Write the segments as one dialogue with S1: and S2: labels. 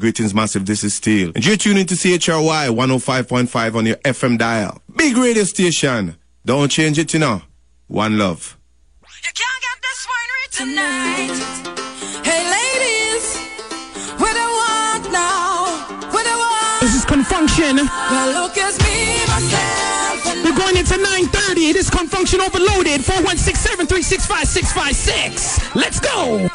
S1: Greetings, Massive. This is Steel. And you're tuning to CHRY 105.5 on your FM dial. Big radio station. Don't change it, you know. One love.
S2: You can't get this tonight. Hey, ladies, what I want now, what I want.
S3: This is Confunction.
S2: Well, look at me, myself.
S3: We're going into 9.30. This Confunction Overloaded. 4167 Let's go.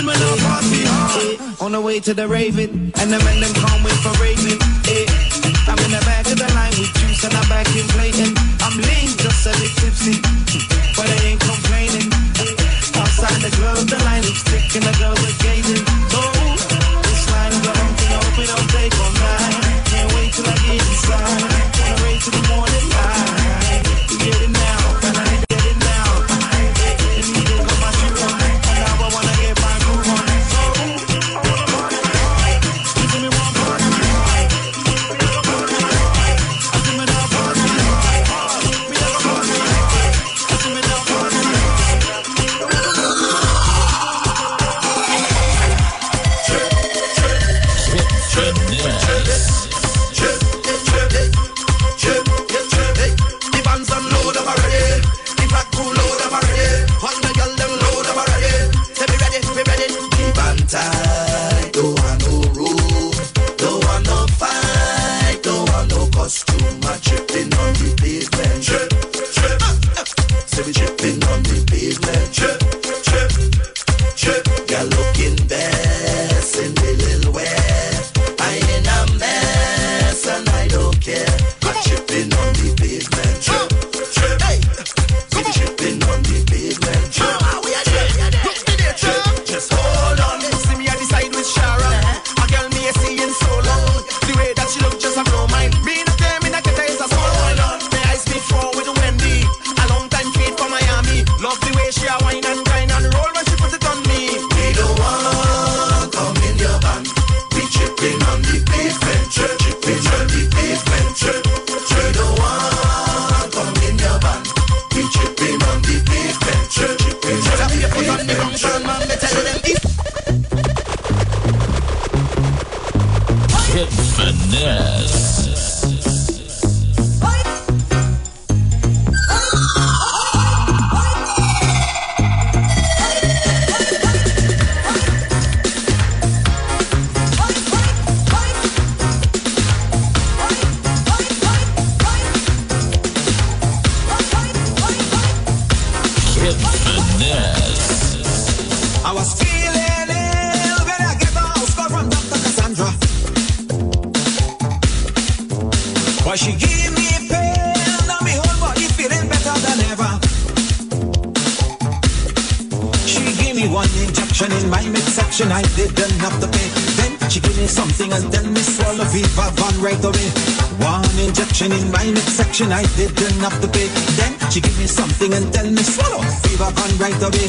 S2: similar On the
S4: way to the Raven, and the men them can't wait for raving. Yeah. I'm in the back of the line with juice and I'm back in plating. I'm lean, just a little tipsy, but I ain't complaining. Outside the club, the line looks thick and the girls are gay. one injection in my midsection. I didn't have to pay. Then she gave me something and then me swallow Viva Van right away. One injection in my midsection. I didn't have to pay. Then she gave me something and then me swallow Viva Van right away.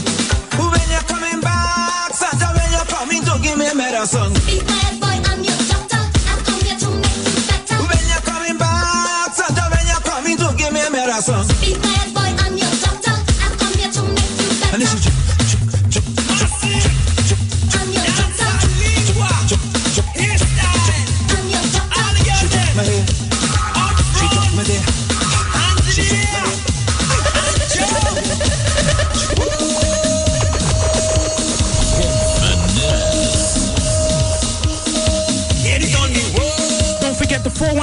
S4: When you're coming back, Santa, when you're coming to give me medicine.
S5: Be my boy, I'm your doctor. I'll come here to make you better.
S4: When you're coming back, Santa, when you're coming to give me medicine.
S5: Be my boy, I'm your doctor. I come here to make you better.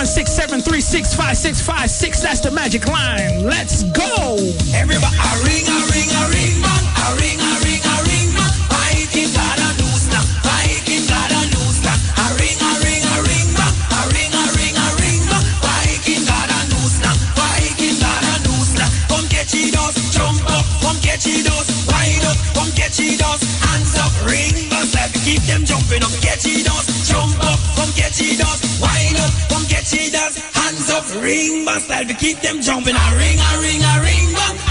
S3: 673-6565-6. That's the magic line. Let's go.
S4: Everybody, a ring, a ring, a ring, man. A ring, a ring.
S6: catchy those, wind up, come catchy those, hands up, ring the step, keep them jumping up, catchy those, jump up, come catchy those, wind up, come catchy those, hands up, ring the step, keep them jumping, a ring, a ring, a ring, bang.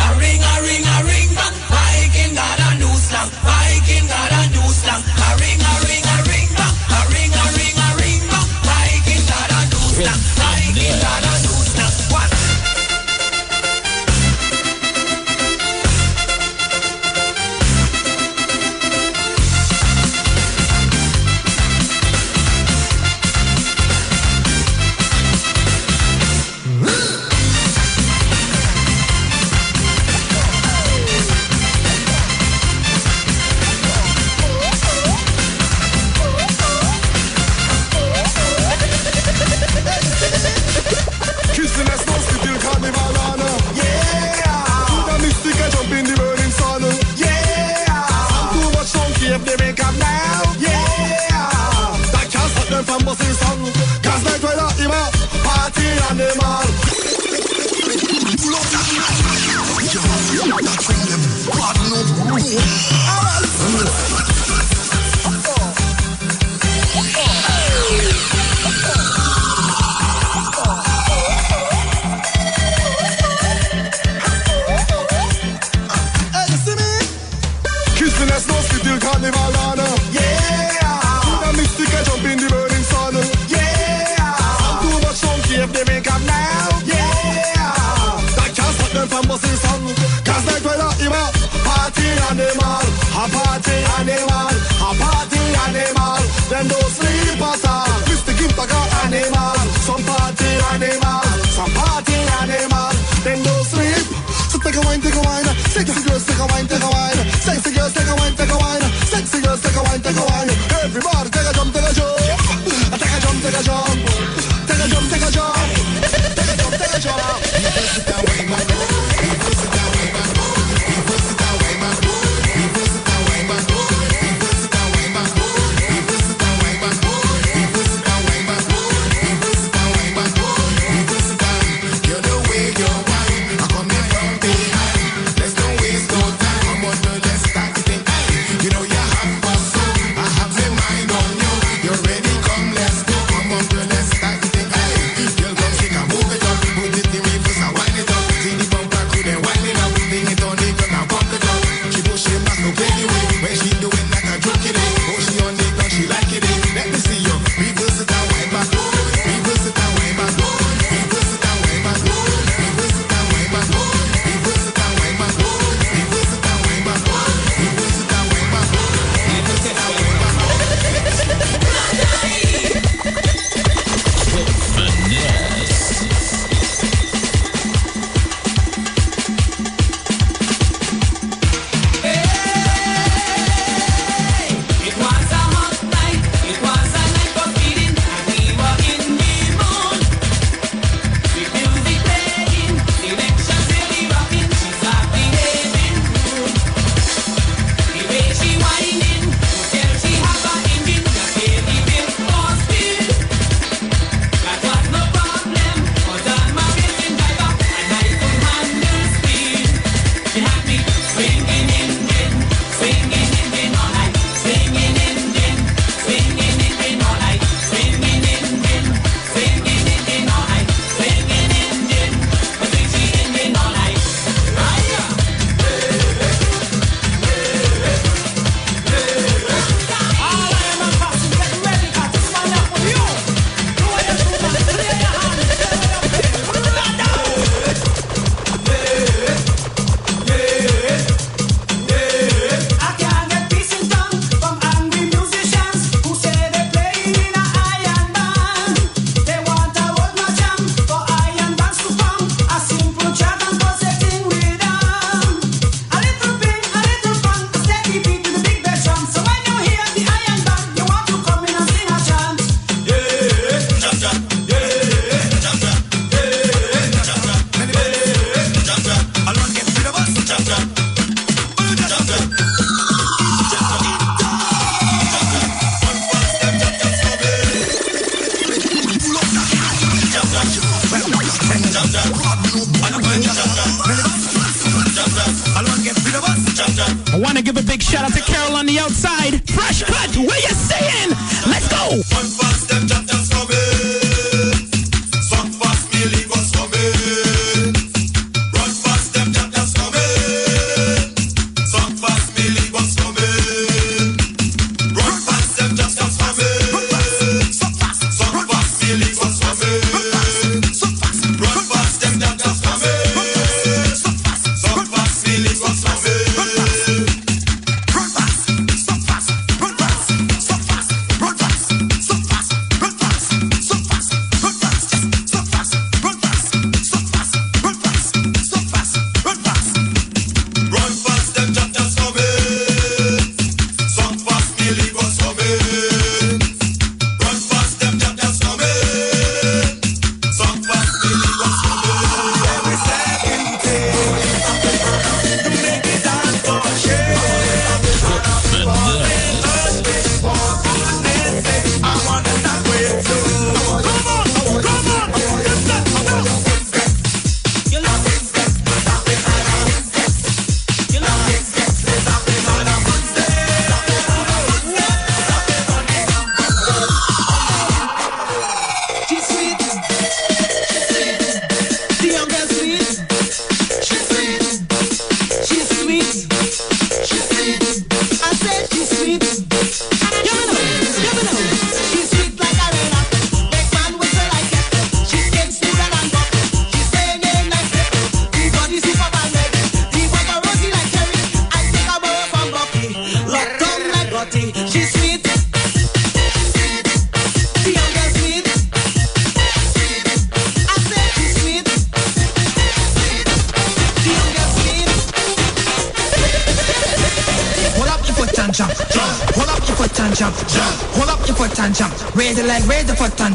S7: outside.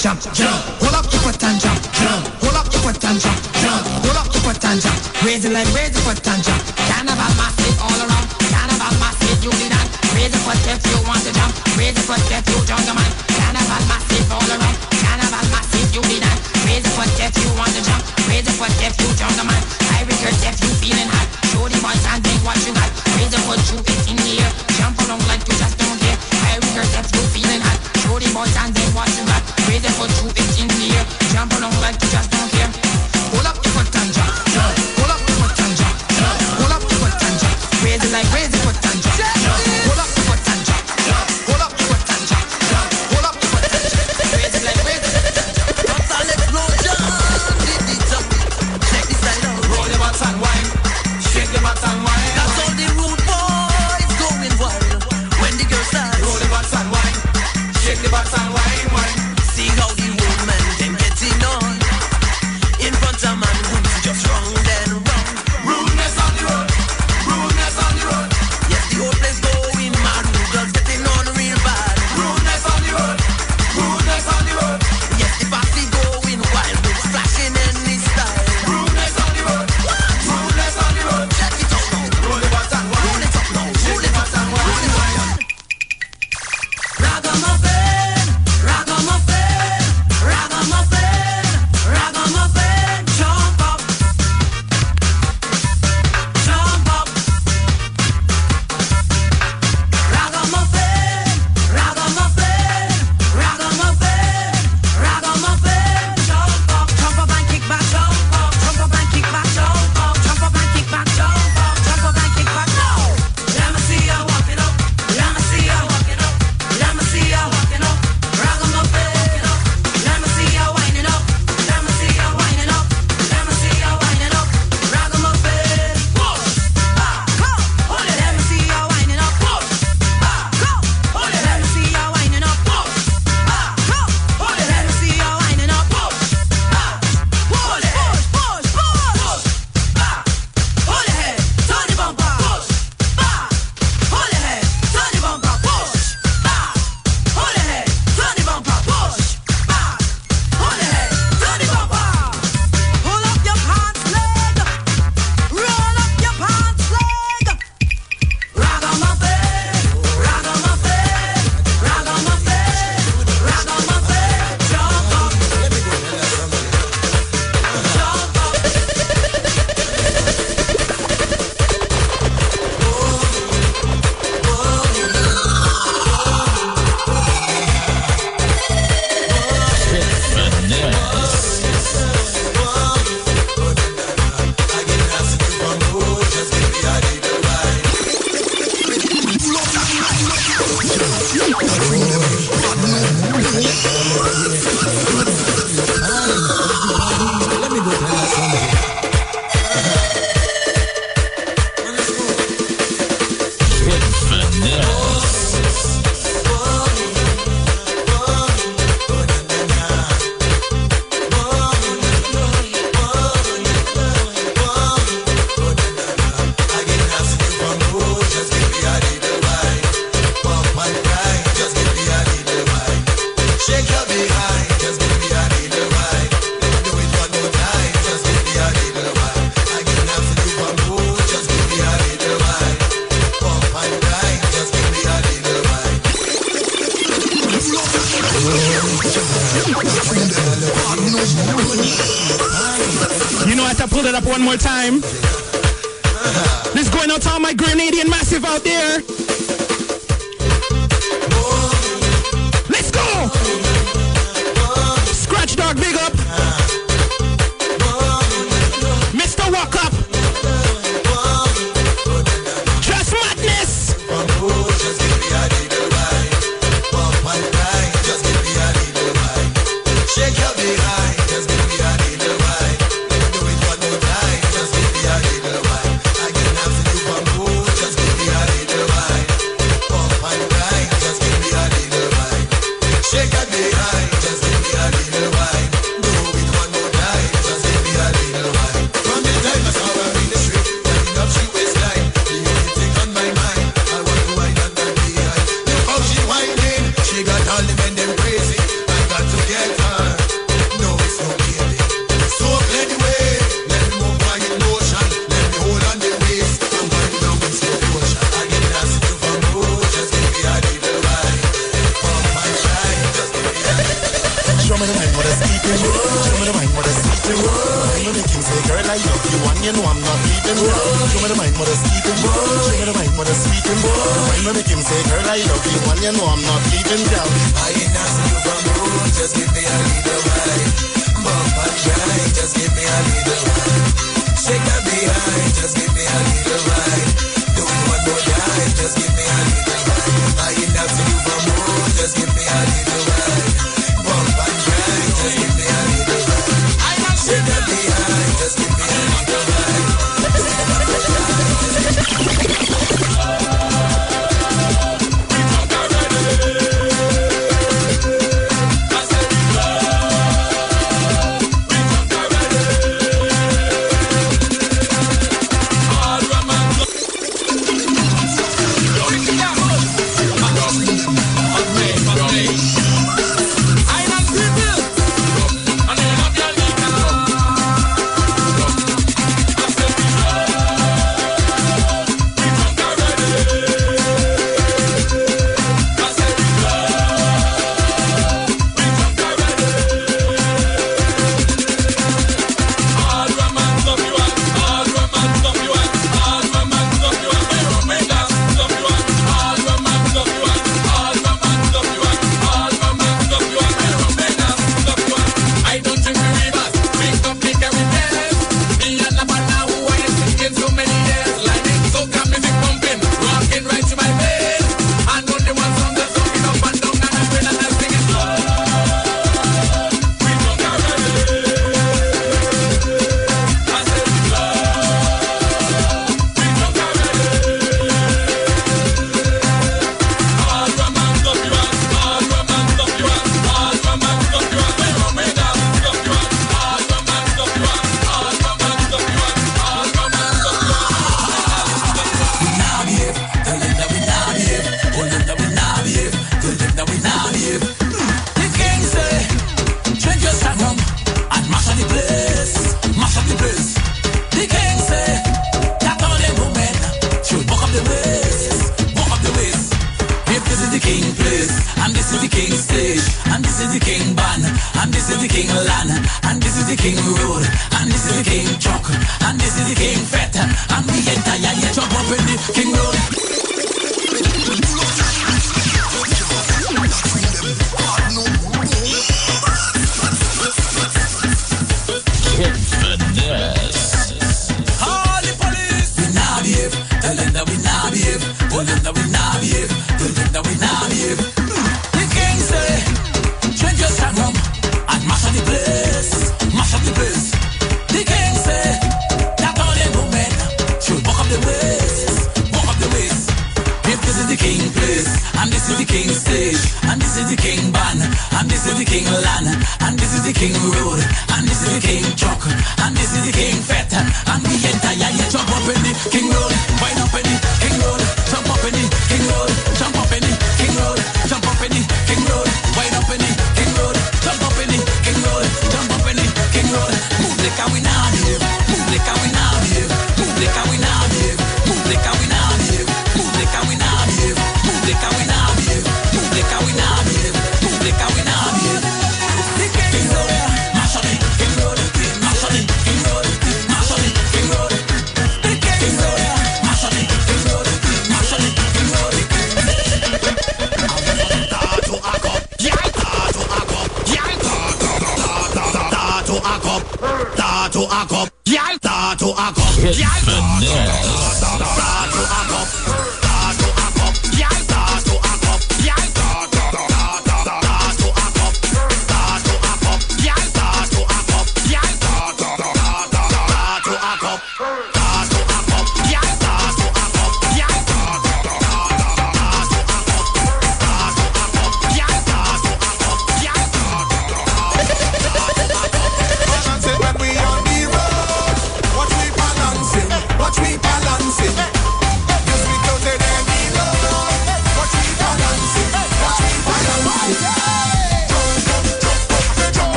S7: jump, jump.
S2: one more time.
S8: This going out to all my Grenadian massive out there.
S2: Shake
S9: that behind, just give me a little. we now. The king say, change your stand and mash up the place, mash up the place. The king say, that all women should up the waist, up the waist. If this is the king place, and this is the king stage, and this is the king band, and this is the king land, and this is the king road, and this is the king truck, and this is the king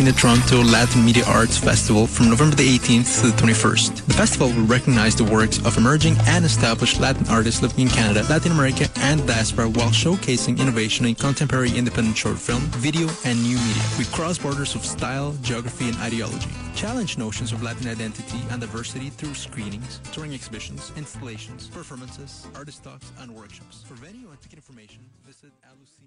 S4: to the
S10: Toronto Latin Media Arts Festival from November the 18th to the 21st. The festival will recognize the works of emerging and established Latin artists living in Canada, Latin America, and diaspora while showcasing innovation in contemporary independent short film, video, and new media with cross borders of style, geography, and ideology. Challenge notions of Latin identity and diversity through screenings, touring exhibitions, installations, performances, artist talks, and workshops. For venue and ticket information, visit Festival.